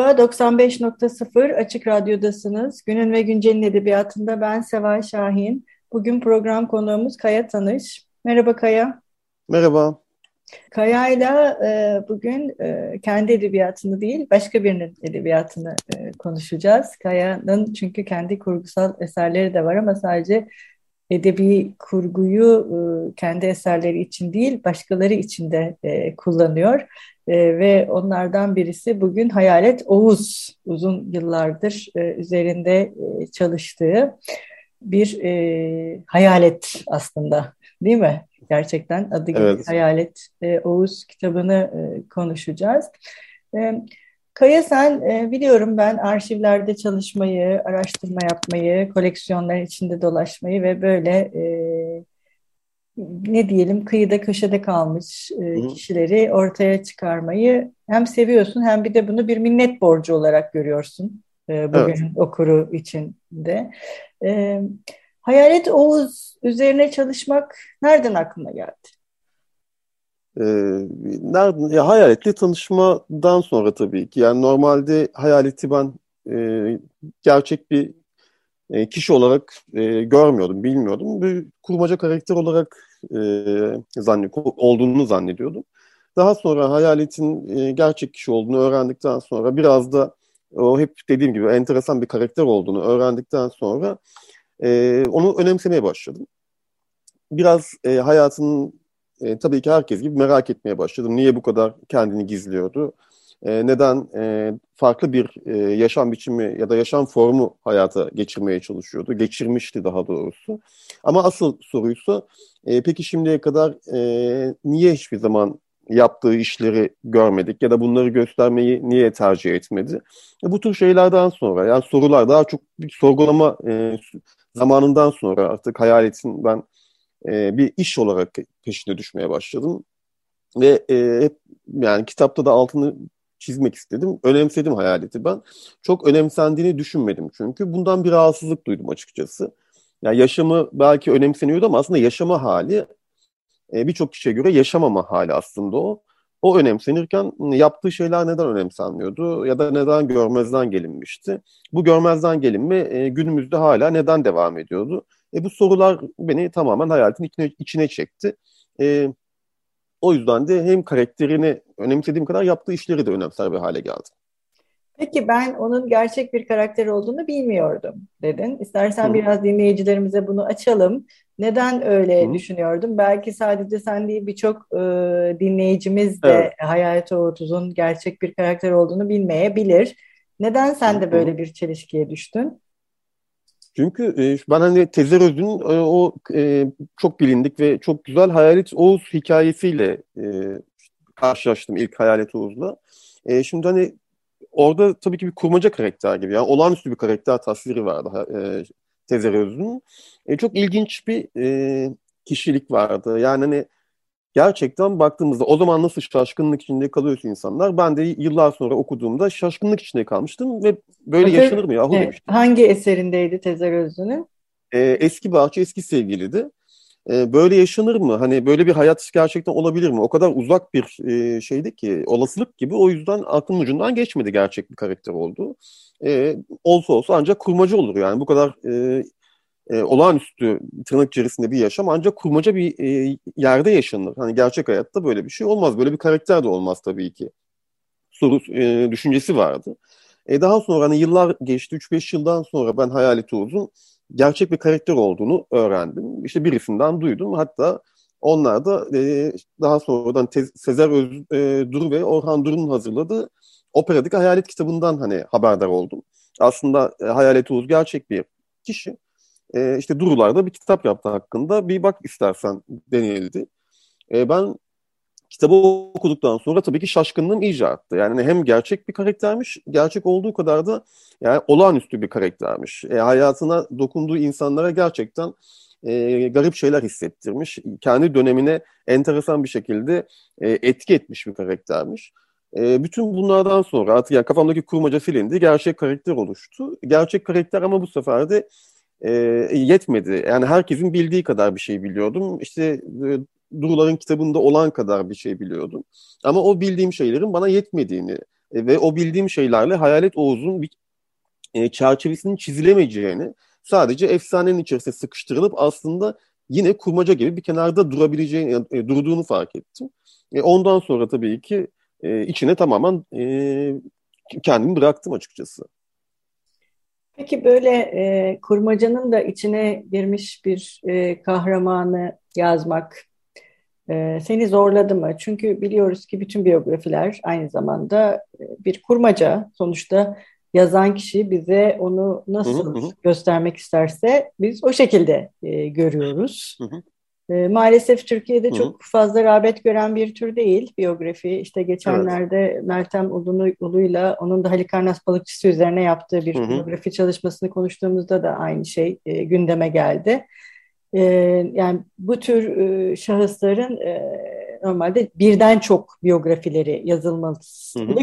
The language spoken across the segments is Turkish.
Merhaba, 95.0 Açık Radyo'dasınız. Günün ve Güncel'in edebiyatında ben Seval Şahin. Bugün program konuğumuz Kaya Tanış. Merhaba Kaya. Merhaba. Kaya'yla e, bugün e, kendi edebiyatını değil, başka birinin edebiyatını e, konuşacağız. Kaya'nın çünkü kendi kurgusal eserleri de var ama sadece edebi kurguyu e, kendi eserleri için değil, başkaları için de e, kullanıyor. E, ve onlardan birisi bugün Hayalet Oğuz. Uzun yıllardır e, üzerinde e, çalıştığı bir e, hayalet aslında değil mi? Gerçekten adı gibi evet. Hayalet e, Oğuz kitabını e, konuşacağız. E, Kaya sen e, biliyorum ben arşivlerde çalışmayı, araştırma yapmayı, koleksiyonların içinde dolaşmayı ve böyle e, ne diyelim kıyıda köşede kalmış e, kişileri ortaya çıkarmayı hem seviyorsun hem bir de bunu bir minnet borcu olarak görüyorsun e, bugün evet. okuru için de. E, Hayalet Oğuz üzerine çalışmak nereden aklına geldi? Ee, nereden, ya hayaletle tanışmadan sonra tabii ki. Yani normalde hayaleti ben e, gerçek bir e, kişi olarak e, görmüyordum, bilmiyordum. Bir kurmaca karakter olarak e, zannet, olduğunu zannediyordum. Daha sonra hayaletin e, gerçek kişi olduğunu öğrendikten sonra biraz da o hep dediğim gibi enteresan bir karakter olduğunu öğrendikten sonra e, onu önemsemeye başladım. Biraz e, hayatının e, tabii ki herkes gibi merak etmeye başladım. Niye bu kadar kendini gizliyordu? E, neden e, farklı bir e, yaşam biçimi ya da yaşam formu hayata geçirmeye çalışıyordu? Geçirmişti daha doğrusu. Ama asıl soruysa e, peki şimdiye kadar e, niye hiçbir zaman yaptığı işleri görmedik ya da bunları göstermeyi niye tercih etmedi? E, bu tür şeylerden sonra yani sorular daha çok bir sorgulama e, zamanından sonra artık hayaletin ben e, bir iş olarak peşine düşmeye başladım. Ve e, hep yani kitapta da altını çizmek istedim. Önemsedim hayaleti ben. Çok önemsendiğini düşünmedim çünkü. Bundan bir rahatsızlık duydum açıkçası. Yani yaşamı belki önemseniyordu ama aslında yaşama hali e, birçok kişiye göre yaşamama hali aslında o. O önemsenirken yaptığı şeyler neden önemsenmiyordu ya da neden görmezden gelinmişti? Bu görmezden gelinme e, günümüzde hala neden devam ediyordu? E, bu sorular beni tamamen hayaletin içine, içine çekti. E, o yüzden de hem karakterini önemsediğim kadar yaptığı işleri de önemser bir hale geldi. Peki ben onun gerçek bir karakter olduğunu bilmiyordum dedin. İstersen Hı. biraz dinleyicilerimize bunu açalım. Neden öyle Hı. düşünüyordum? Belki sadece sen değil birçok e, dinleyicimiz de evet. Hayalet Oğutuz'un gerçek bir karakter olduğunu bilmeyebilir. Neden sen de böyle bir çelişkiye düştün? Çünkü e, ben hani Tezer Öz'ün e, o e, çok bilindik ve çok güzel Hayalet Oğuz hikayesiyle e, karşılaştım ilk Hayalet Oğuz'la. E, şimdi hani orada tabii ki bir kurmaca karakter gibi. Yani olağanüstü bir karakter tasviri vardı e, Tezer Öz'ün. E, çok ilginç bir e, kişilik vardı. Yani hani gerçekten baktığımızda o zaman nasıl şaşkınlık içinde kalıyorsa insanlar ben de yıllar sonra okuduğumda şaşkınlık içinde kalmıştım ve böyle Bakın, yaşanır mı yahu e, demiştim. Hangi eserindeydi Tezer Özlü'nün? E, eski Bahçe Eski Sevgiliydi. E, böyle yaşanır mı? Hani böyle bir hayat gerçekten olabilir mi? O kadar uzak bir e, şeydi ki olasılık gibi o yüzden aklımın ucundan geçmedi gerçek bir karakter oldu. E, olsa olsa ancak kurmaca olur yani bu kadar e, e, olağanüstü tırnak içerisinde bir yaşam ancak kurmaca bir e, yerde yaşanır. Hani gerçek hayatta böyle bir şey olmaz. Böyle bir karakter de olmaz tabii ki. Soru e, düşüncesi vardı. E, daha sonra hani yıllar geçti. 3-5 yıldan sonra ben Hayalet Oğuz'un gerçek bir karakter olduğunu öğrendim. İşte birisinden duydum. Hatta onlar da e, daha sonradan Te- Sezer Öz, e, Duru ve Orhan Duru'nun hazırladığı operadaki Hayalet kitabından hani haberdar oldum. Aslında e, Hayalet Oğuz gerçek bir kişi e, işte Durular'da bir kitap yaptı hakkında. Bir bak istersen denildi. E, ben kitabı okuduktan sonra tabii ki şaşkınlığım iyice arttı. Yani hem gerçek bir karaktermiş, gerçek olduğu kadar da yani olağanüstü bir karaktermiş. E, hayatına dokunduğu insanlara gerçekten e, garip şeyler hissettirmiş. Kendi dönemine enteresan bir şekilde e, etki etmiş bir karaktermiş. E, bütün bunlardan sonra artık yani kafamdaki kurmaca silindi. Gerçek karakter oluştu. Gerçek karakter ama bu sefer de e, yetmedi. Yani herkesin bildiği kadar bir şey biliyordum. İşte e, Durular'ın kitabında olan kadar bir şey biliyordum. Ama o bildiğim şeylerin bana yetmediğini e, ve o bildiğim şeylerle Hayalet Oğuz'un bir e, çerçevesinin çizilemeyeceğini sadece efsanenin içerisinde sıkıştırılıp aslında yine kurmaca gibi bir kenarda durabileceğini, durduğunu fark ettim. Ondan sonra tabii ki içine tamamen kendimi bıraktım açıkçası. Peki böyle e, kurmacanın da içine girmiş bir e, kahramanı yazmak e, seni zorladı mı? Çünkü biliyoruz ki bütün biyografiler aynı zamanda e, bir kurmaca. Sonuçta yazan kişi bize onu nasıl hı hı. göstermek isterse biz o şekilde e, görüyoruz. Hı hı. E, maalesef Türkiye'de Hı. çok fazla rağbet gören bir tür değil biyografi. İşte geçenlerde evet. Meltem Ulu'nu, Ulu'yla onun da Halikarnas balıkçısı üzerine yaptığı bir Hı. biyografi çalışmasını konuştuğumuzda da aynı şey e, gündeme geldi. E, yani bu tür e, şahısların e, normalde birden çok biyografileri yazılmalı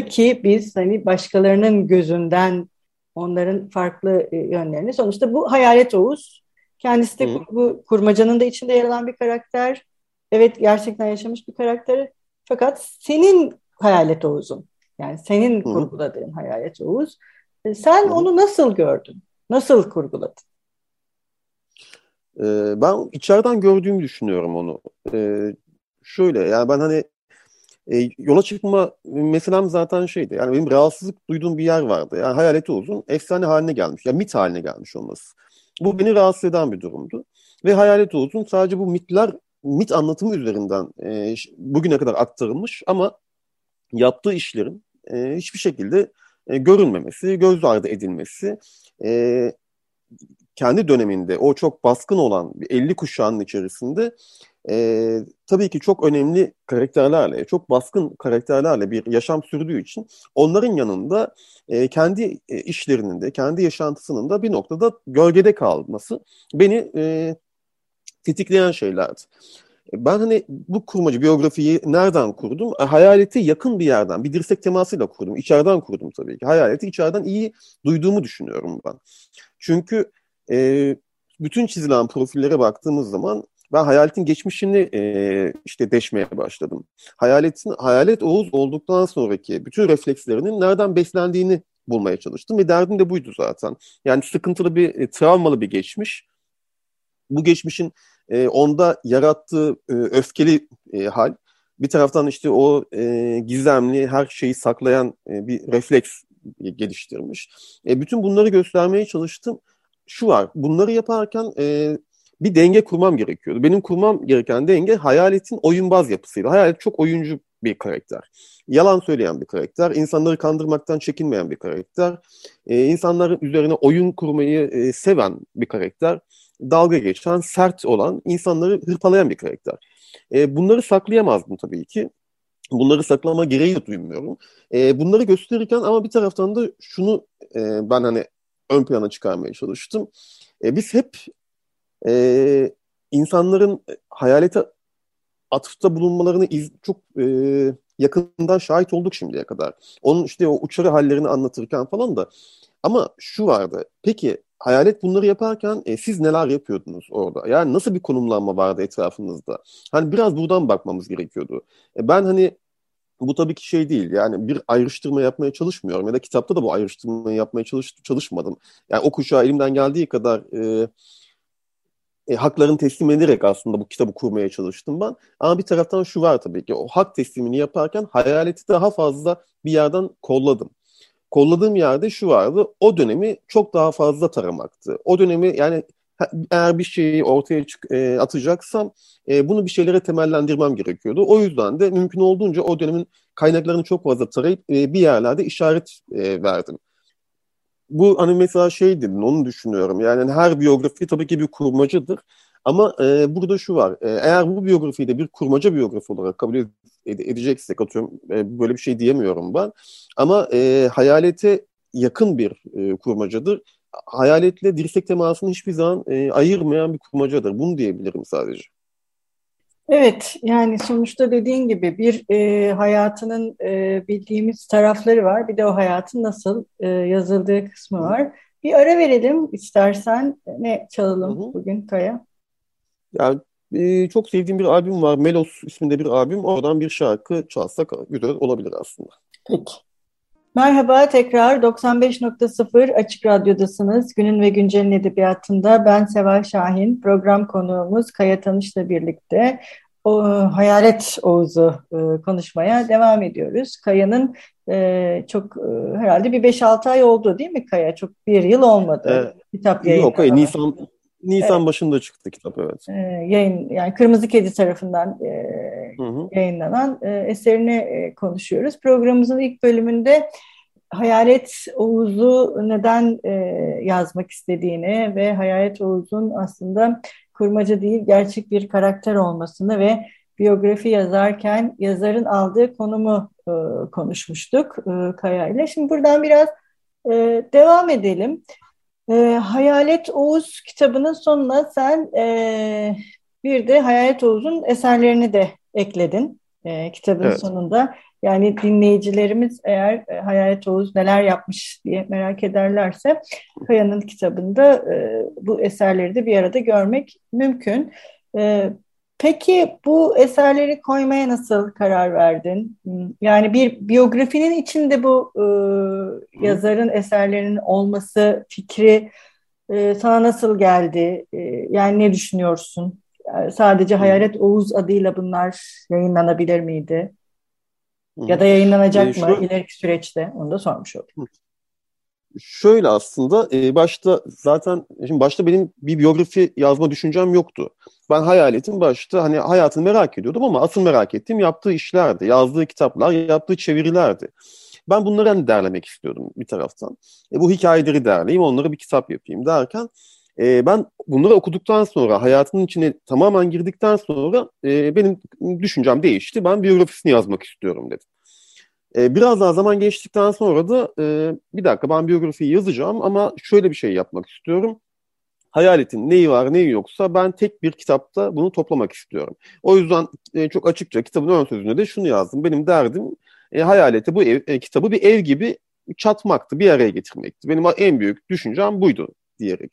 ki biz hani başkalarının gözünden onların farklı e, yönlerini sonuçta bu Hayalet Oğuz Kendisi de bu kurmacanın da içinde yer alan bir karakter. Evet gerçekten yaşamış bir karakter. Fakat senin hayalet Oğuz'un. Yani senin Hı. kurguladığın hayalet Oğuz. E, sen Hı. onu nasıl gördün? Nasıl kurguladın? Ee, ben içeriden gördüğümü düşünüyorum onu. Ee, şöyle yani ben hani e, yola çıkma meselem zaten şeydi. Yani benim rahatsızlık duyduğum bir yer vardı. Yani hayaleti uzun efsane haline gelmiş. Ya yani mit haline gelmiş olması. Bu beni rahatsız eden bir durumdu. Ve hayalet olsun sadece bu mitler mit anlatımı üzerinden e, bugüne kadar aktarılmış ama yaptığı işlerin e, hiçbir şekilde e, görülmemesi, göz ardı edilmesi, e, kendi döneminde o çok baskın olan 50 kuşağının içerisinde e, tabii ki çok önemli karakterlerle, çok baskın karakterlerle bir yaşam sürdüğü için onların yanında e, kendi e, işlerinin de, kendi yaşantısının da bir noktada gölgede kalması beni e, tetikleyen şeylerdi. Ben hani bu kurmacı biyografiyi nereden kurdum? E, hayaleti yakın bir yerden, bir dirsek temasıyla kurdum. İçeriden kurdum tabii ki. Hayaleti içeriden iyi duyduğumu düşünüyorum ben. Çünkü e, bütün çizilen profillere baktığımız zaman ben hayaletin geçmişini e, işte deşmeye başladım. Hayaletin hayalet Oğuz olduktan sonraki bütün reflekslerinin nereden beslendiğini bulmaya çalıştım ve derdim de buydu zaten. Yani sıkıntılı bir, e, travmalı bir geçmiş. Bu geçmişin e, onda yarattığı e, öfkeli e, hal. Bir taraftan işte o e, gizemli, her şeyi saklayan e, bir refleks geliştirmiş. E, bütün bunları göstermeye çalıştım. Şu var, bunları yaparken e, bir denge kurmam gerekiyordu. Benim kurmam gereken denge hayaletin oyunbaz yapısıydı. Hayalet çok oyuncu bir karakter. Yalan söyleyen bir karakter, insanları kandırmaktan çekinmeyen bir karakter, ee, insanların üzerine oyun kurmayı e, seven bir karakter, dalga geçen, sert olan, insanları hırpalayan bir karakter. E, bunları saklayamazdım tabii ki. Bunları saklama gereği de duymuyorum. E, bunları gösterirken ama bir taraftan da şunu e, ben hani ön plana çıkarmaya çalıştım. E, biz hep e, insanların hayalete atıfta bulunmalarını iz, çok e, yakından şahit olduk şimdiye kadar. Onun işte o uçarı hallerini anlatırken falan da. Ama şu vardı. Peki hayalet bunları yaparken e, siz neler yapıyordunuz orada? Yani nasıl bir konumlanma vardı etrafınızda? Hani biraz buradan bakmamız gerekiyordu. E, ben hani bu tabii ki şey değil. Yani bir ayrıştırma yapmaya çalışmıyorum. Ya da kitapta da bu ayrıştırmayı yapmaya çalış, çalışmadım. Yani o kuşağı elimden geldiği kadar e, e, haklarını teslim ederek aslında bu kitabı kurmaya çalıştım ben. Ama bir taraftan şu var tabii ki o hak teslimini yaparken hayaleti daha fazla bir yerden kolladım. Kolladığım yerde şu vardı. O dönemi çok daha fazla taramaktı. O dönemi yani eğer bir şeyi ortaya çık, e, atacaksam e, bunu bir şeylere temellendirmem gerekiyordu. O yüzden de mümkün olduğunca o dönemin kaynaklarını çok fazla tarayıp e, bir yerlerde işaret e, verdim. Bu hani mesela şey dedin onu düşünüyorum. Yani her biyografi tabii ki bir kurmacadır. Ama e, burada şu var. E, eğer bu biyografiyi de bir kurmaca biyografi olarak kabul ed- edeceksek atıyorum e, böyle bir şey diyemiyorum ben. Ama e, hayalete yakın bir e, kurmacadır. Hayaletle dirsek temasını hiçbir zaman e, ayırmayan bir kurmacadır. Bunu diyebilirim sadece. Evet, yani sonuçta dediğin gibi bir e, hayatının e, bildiğimiz tarafları var. Bir de o hayatın nasıl e, yazıldığı kısmı var. Bir ara verelim istersen. Ne çalalım hı hı. bugün Kaya? Yani e, çok sevdiğim bir albüm var. Melos isminde bir albüm. Oradan bir şarkı çalsak güzel olabilir aslında. Peki. Merhaba tekrar 95.0 Açık Radyo'dasınız. Günün ve Güncel'in edebiyatında ben Seval Şahin, program konuğumuz Kaya Tanış'la birlikte o, Hayalet Oğuz'u e, konuşmaya devam ediyoruz. Kaya'nın e, çok e, herhalde bir 5-6 ay oldu değil mi Kaya? Çok bir yıl olmadı. Ee, kitap yayınlanan. Yok hayır Nisan Nisan evet. başında çıktı kitap evet. Ee, yayın yani Kırmızı Kedi tarafından e, hı hı. yayınlanan e, eserini e, konuşuyoruz. Programımızın ilk bölümünde Hayalet Oğuz'u neden e, yazmak istediğini ve Hayalet Oğuz'un aslında kurmaca değil gerçek bir karakter olmasını ve biyografi yazarken yazarın aldığı konumu e, konuşmuştuk e, Kaya ile. Şimdi buradan biraz e, devam edelim. E, Hayalet Oğuz kitabının sonuna sen e, bir de Hayalet Oğuz'un eserlerini de ekledin e, kitabın evet. sonunda. Yani dinleyicilerimiz eğer e, Hayalet Oğuz neler yapmış diye merak ederlerse Kaya'nın kitabında e, bu eserleri de bir arada görmek mümkün. E, peki bu eserleri koymaya nasıl karar verdin? Yani bir biyografinin içinde bu e, yazarın eserlerinin olması fikri e, sana nasıl geldi? E, yani ne düşünüyorsun? Yani sadece Hayalet Oğuz adıyla bunlar yayınlanabilir miydi? Ya da yayınlanacak ee, mı ileriki süreçte? Onu da sormuş olayım. Şöyle aslında e, başta zaten şimdi başta benim bir biyografi yazma düşüncem yoktu. Ben hayaletim başta hani hayatını merak ediyordum ama asıl merak ettiğim yaptığı işlerdi. Yazdığı kitaplar, yaptığı çevirilerdi. Ben bunları hani derlemek istiyordum bir taraftan. E, bu hikayeleri derleyeyim, onları bir kitap yapayım derken e, ben bunları okuduktan sonra, hayatının içine tamamen girdikten sonra e, benim düşüncem değişti. Ben biyografisini yazmak istiyorum dedim. E, biraz daha zaman geçtikten sonra da e, bir dakika ben biyografiyi yazacağım ama şöyle bir şey yapmak istiyorum. Hayaletin neyi var neyi yoksa ben tek bir kitapta bunu toplamak istiyorum. O yüzden e, çok açıkça kitabın ön sözünde de şunu yazdım. Benim derdim e, hayalete bu ev, e, kitabı bir ev gibi çatmaktı, bir araya getirmekti. Benim en büyük düşüncem buydu diyerek.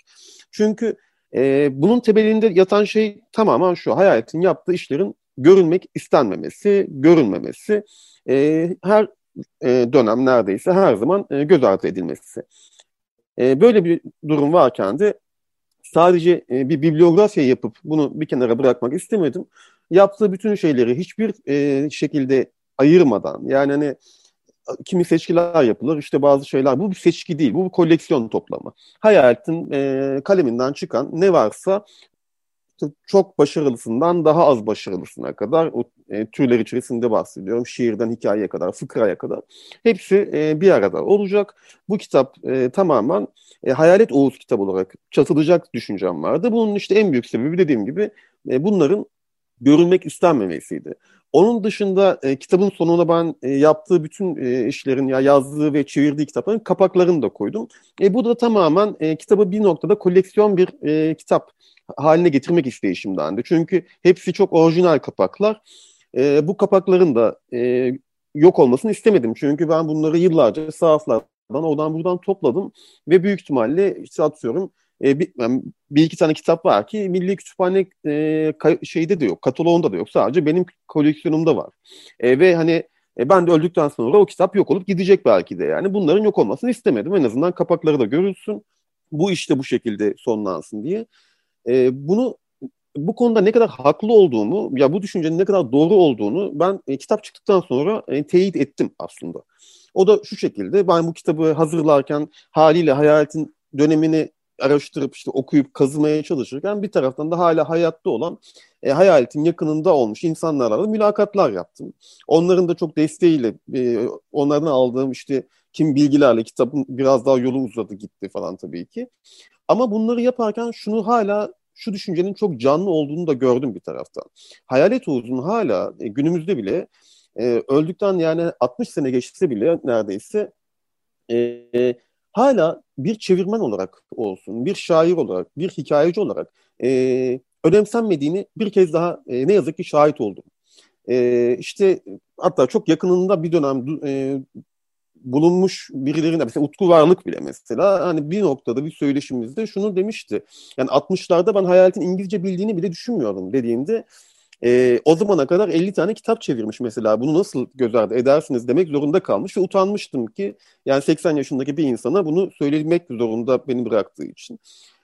Çünkü e, bunun temelinde yatan şey tamamen şu. Hayaletin yaptığı işlerin görünmek istenmemesi, görünmemesi, e, her e, dönem neredeyse her zaman e, göz ardı edilmesi. E, böyle bir durum varken de sadece e, bir bibliografya yapıp bunu bir kenara bırakmak istemedim. Yaptığı bütün şeyleri hiçbir e, şekilde ayırmadan yani hani kimi seçkiler yapılır işte bazı şeyler bu bir seçki değil bu bir koleksiyon toplamı. Hayatın e, kaleminden çıkan ne varsa çok başarılısından daha az başarılısına kadar o e, türler içerisinde bahsediyorum. Şiirden hikayeye kadar, fıkraya kadar. Hepsi e, bir arada olacak. Bu kitap e, tamamen e, Hayalet Oğuz kitabı olarak çatılacak düşüncem vardı. Bunun işte en büyük sebebi dediğim gibi e, bunların görülmek istenmemesiydi. Onun dışında e, kitabın sonuna ben e, yaptığı bütün e, işlerin ya yazdığı ve çevirdiği kitapların kapaklarını da koydum. E, bu da tamamen e, kitabı bir noktada koleksiyon bir e, kitap haline getirmek isteyişimdendi. Çünkü hepsi çok orijinal kapaklar. E, bu kapakların da e, yok olmasını istemedim. Çünkü ben bunları yıllarca sahaflardan oradan buradan topladım ve büyük ihtimalle işte atıyorum e, bir, bir iki tane kitap var ki Milli Kütüphane e, şeyde de yok, kataloğunda da yok. Sadece benim koleksiyonumda var. E, ve hani e, ben de öldükten sonra o kitap yok olup gidecek belki de yani. Bunların yok olmasını istemedim. En azından kapakları da görülsün. Bu işte bu şekilde sonlansın diye. E, bunu bu konuda ne kadar haklı olduğumu, ya bu düşüncenin ne kadar doğru olduğunu ben e, kitap çıktıktan sonra e, teyit ettim aslında. O da şu şekilde, ben bu kitabı hazırlarken haliyle hayaletin dönemini araştırıp işte okuyup kazımaya çalışırken bir taraftan da hala hayatta olan e, hayaletin yakınında olmuş insanlarla mülakatlar yaptım. Onların da çok desteğiyle e, onlardan aldığım işte kim bilgilerle kitabın biraz daha yolu uzadı gitti falan tabii ki. Ama bunları yaparken şunu hala şu düşüncenin çok canlı olduğunu da gördüm bir taraftan. Hayalet Oğuz'un hala e, günümüzde bile e, öldükten yani 60 sene geçse bile neredeyse e, hala bir çevirmen olarak olsun, bir şair olarak, bir hikayeci olarak e, önemsenmediğini bir kez daha e, ne yazık ki şahit oldum. E, işte hatta çok yakınında bir dönem e, bulunmuş birilerine mesela Utku Varlık bile mesela hani bir noktada bir söyleşimizde şunu demişti. Yani 60'larda ben hayaletin İngilizce bildiğini bile düşünmüyordum dediğinde e, o zamana kadar 50 tane kitap çevirmiş mesela. Bunu nasıl göz ardı edersiniz demek zorunda kalmış ve utanmıştım ki yani 80 yaşındaki bir insana bunu söylemek zorunda beni bıraktığı için.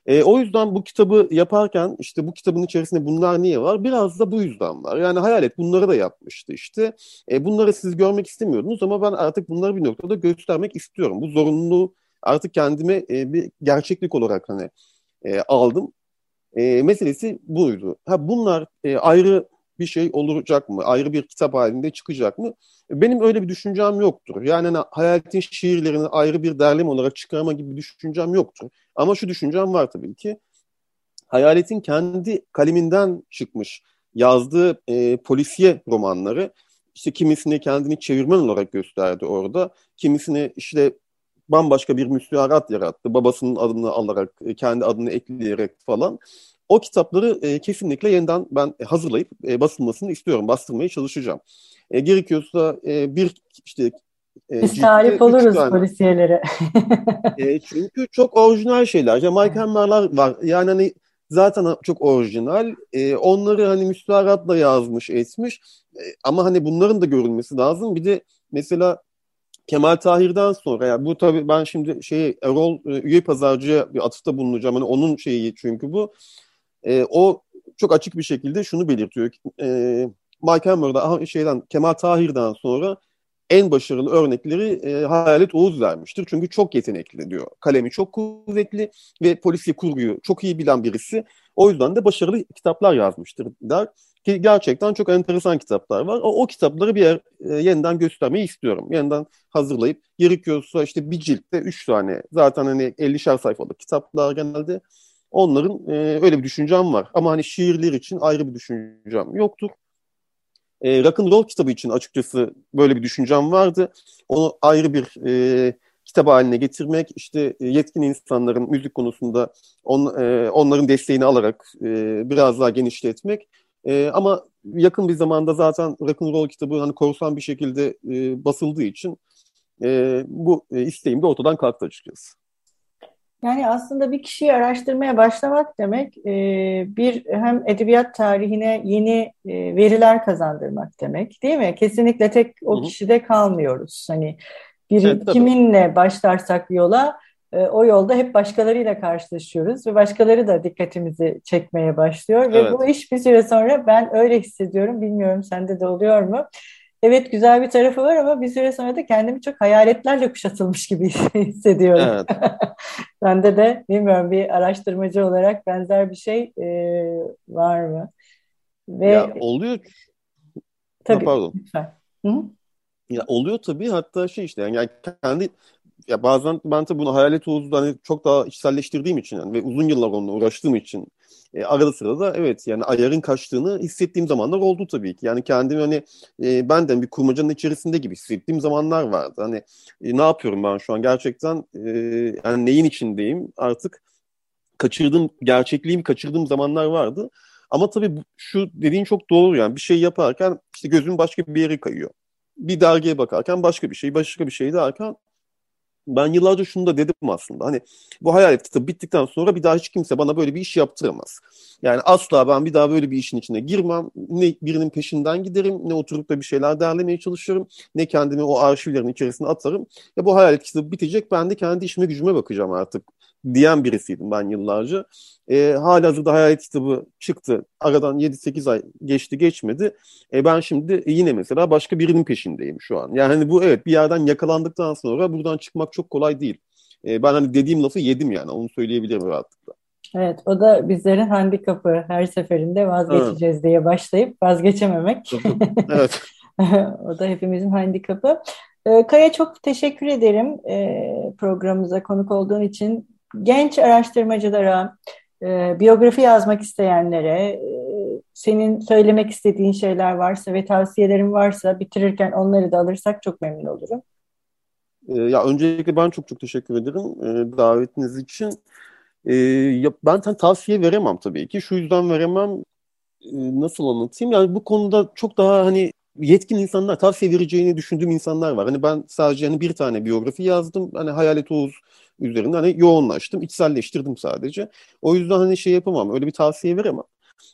E, o yüzden bu kitabı yaparken işte bu kitabın içerisinde bunlar niye var? Biraz da bu yüzden var. Yani hayalet bunları da yapmıştı işte. E, bunları siz görmek istemiyordunuz ama ben artık bunları bir noktada göstermek istiyorum. Bu zorunluluğu artık kendime e, bir gerçeklik olarak hani e, aldım. E, meselesi buydu. Ha bunlar e, ayrı bir şey olacak mı? Ayrı bir kitap halinde çıkacak mı? Benim öyle bir düşüncem yoktur. Yani hani, hayaletin şiirlerini ayrı bir derleme olarak çıkarma gibi bir düşüncem yoktur. Ama şu düşüncem var tabii ki. Hayaletin kendi kaleminden çıkmış yazdığı e, polisiye romanları işte kimisini kendini çevirmen olarak gösterdi orada. Kimisini işte bambaşka bir müstüarat yarattı. Babasının adını alarak, e, kendi adını ekleyerek falan. O kitapları e, kesinlikle yeniden ben hazırlayıp e, basılmasını istiyorum. Bastırmaya çalışacağım. E, gerekiyorsa e, bir işte e, Biz talip oluruz tane. polisiyelere. e, çünkü çok orijinal şeyler. Mike Hammer'lar var. Yani hani zaten çok orijinal. E, onları hani müstaharatla yazmış, etmiş. E, ama hani bunların da görülmesi lazım. Bir de mesela Kemal Tahir'den sonra yani bu tabii ben şimdi şey Erol e, üye pazarcıya bir atıfta bulunacağım. Hani onun şeyi çünkü bu. E, o çok açık bir şekilde şunu belirtiyor. E, Mike Hammer'da şeyden Kemal Tahir'den sonra en başarılı örnekleri e, Hayalet Oğuz vermiştir. Çünkü çok yetenekli diyor. Kalemi çok kuvvetli ve polisi kurguyu çok iyi bilen birisi. O yüzden de başarılı kitaplar yazmıştır der. Ki gerçekten çok enteresan kitaplar var. O, o kitapları bir yer e, yeniden göstermeyi istiyorum. Yeniden hazırlayıp gerekiyorsa işte bir ciltte üç tane zaten hani 50'şer sayfalık kitaplar genelde. Onların e, öyle bir düşüncem var. Ama hani şiirler için ayrı bir düşüncem yoktur. E, rock and roll kitabı için açıkçası böyle bir düşüncem vardı. Onu ayrı bir e, kitap haline getirmek, işte e, yetkin insanların müzik konusunda on, e, onların desteğini alarak e, biraz daha genişletmek. E, ama yakın bir zamanda zaten rock and roll kitabı hani korsan bir şekilde e, basıldığı için e, bu e, isteğim de ortadan kalktı açıkçası. Yani aslında bir kişiyi araştırmaya başlamak demek e, bir hem edebiyat tarihine yeni e, veriler kazandırmak demek değil mi? Kesinlikle tek o kişide kalmıyoruz. Hani bir evet, kiminle başlarsak yola o yolda hep başkalarıyla karşılaşıyoruz ve başkaları da dikkatimizi çekmeye başlıyor evet. ve bu iş bir süre sonra ben öyle hissediyorum bilmiyorum sende de oluyor mu? evet güzel bir tarafı var ama bir süre sonra da kendimi çok hayaletlerle kuşatılmış gibi hissediyorum. Evet. Bende de bilmiyorum bir araştırmacı olarak benzer bir şey e, var mı? Ve ya oluyor. Tabii. Ha, pardon. Lütfen. Hı? Ya oluyor tabii hatta şey işte yani kendi ya bazen ben tabii bunu hayalet Oğuz'da hani çok daha içselleştirdiğim için yani ve uzun yıllar onunla uğraştığım için e, arada sırada evet yani ayarın kaçtığını hissettiğim zamanlar oldu tabii ki. Yani kendimi hani e, benden bir kurmacanın içerisinde gibi hissettiğim zamanlar vardı. Hani e, ne yapıyorum ben şu an gerçekten e, yani neyin içindeyim artık kaçırdığım gerçekliğimi kaçırdığım zamanlar vardı. Ama tabii şu dediğin çok doğru yani bir şey yaparken işte gözüm başka bir yere kayıyor. Bir dergiye bakarken başka bir şey, başka bir şey derken ben yıllarca şunu da dedim aslında. Hani bu hayalet kitabı bittikten sonra bir daha hiç kimse bana böyle bir iş yaptıramaz. Yani asla ben bir daha böyle bir işin içine girmem. Ne birinin peşinden giderim, ne oturup da bir şeyler derlemeye çalışırım, ne kendimi o arşivlerin içerisine atarım. Ya bu hayalet kitabı bitecek, ben de kendi işime gücüme bakacağım artık diyen birisiydim ben yıllarca. E, hala hazırda Hayalet kitabı çıktı. Aradan 7-8 ay geçti geçmedi. E, ben şimdi yine mesela başka birinin peşindeyim şu an. Yani hani bu evet bir yerden yakalandıktan sonra buradan çıkmak çok kolay değil. e, ben hani dediğim lafı yedim yani onu söyleyebilirim rahatlıkla. Evet, o da bizlerin handikapı her seferinde vazgeçeceğiz evet. diye başlayıp vazgeçememek. evet. o da hepimizin handikapı. Ee, Kaya çok teşekkür ederim ee, programımıza konuk olduğun için. Genç araştırmacılara, e, biyografi yazmak isteyenlere, e, senin söylemek istediğin şeyler varsa ve tavsiyelerin varsa bitirirken onları da alırsak çok memnun olurum. Ee, ya öncelikle ben çok çok teşekkür ederim davetiniz için. ya ben tavsiye veremem tabii ki. Şu yüzden veremem. nasıl anlatayım? Yani bu konuda çok daha hani yetkin insanlar, tavsiye vereceğini düşündüğüm insanlar var. Hani ben sadece hani bir tane biyografi yazdım. Hani Hayalet Oğuz üzerinde hani yoğunlaştım, içselleştirdim sadece. O yüzden hani şey yapamam, öyle bir tavsiye veremem.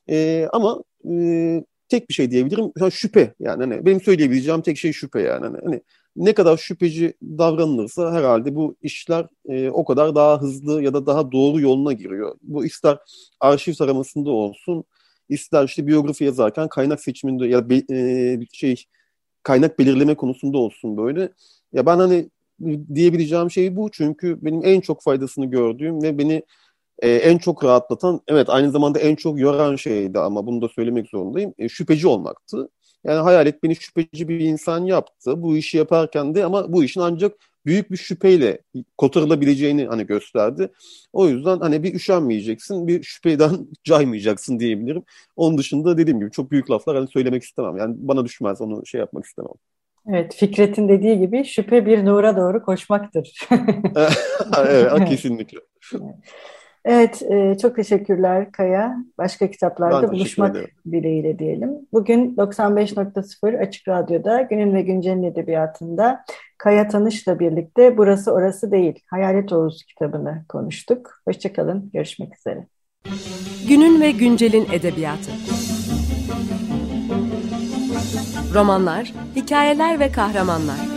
E, ama e, tek bir şey diyebilirim, ha, şüphe yani hani benim söyleyebileceğim tek şey şüphe yani. Hani, hani ne kadar şüpheci davranılırsa herhalde bu işler e, o kadar daha hızlı ya da daha doğru yoluna giriyor. Bu ister arşiv taramasında olsun, ister işte biyografi yazarken kaynak seçiminde ya be, e, şey kaynak belirleme konusunda olsun böyle. Ya ben hani diyebileceğim şey bu çünkü benim en çok faydasını gördüğüm ve beni e, en çok rahatlatan evet aynı zamanda en çok yoran şeydi ama bunu da söylemek zorundayım e, şüpheci olmaktı. Yani hayalet beni şüpheci bir insan yaptı bu işi yaparken de ama bu işin ancak büyük bir şüpheyle kotarılabileceğini hani gösterdi. O yüzden hani bir üşenmeyeceksin, bir şüpheden caymayacaksın diyebilirim. Onun dışında dediğim gibi çok büyük laflar hani söylemek istemem. Yani bana düşmez onu şey yapmak istemem. Evet, Fikret'in dediği gibi şüphe bir nura doğru koşmaktır. evet, kesinlikle. Evet, e, çok teşekkürler Kaya. Başka kitaplarda buluşmak dileğiyle diyelim. Bugün 95.0 Açık Radyo'da Günün ve Güncel'in edebiyatında Kaya Tanış'la birlikte Burası Orası Değil, Hayalet Oğuz kitabını konuştuk. Hoşçakalın, görüşmek üzere. Günün ve Güncel'in edebiyatı. Romanlar, hikayeler ve kahramanlar.